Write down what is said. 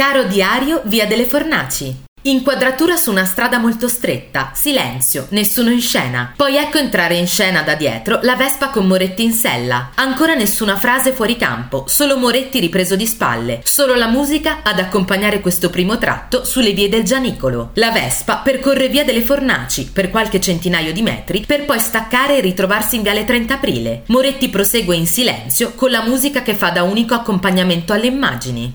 Caro diario, via delle Fornaci. Inquadratura su una strada molto stretta, silenzio, nessuno in scena. Poi ecco entrare in scena da dietro la Vespa con Moretti in sella. Ancora nessuna frase fuori campo, solo Moretti ripreso di spalle, solo la musica ad accompagnare questo primo tratto sulle vie del Gianicolo. La Vespa percorre via delle Fornaci per qualche centinaio di metri per poi staccare e ritrovarsi in viale 30 aprile. Moretti prosegue in silenzio con la musica che fa da unico accompagnamento alle immagini.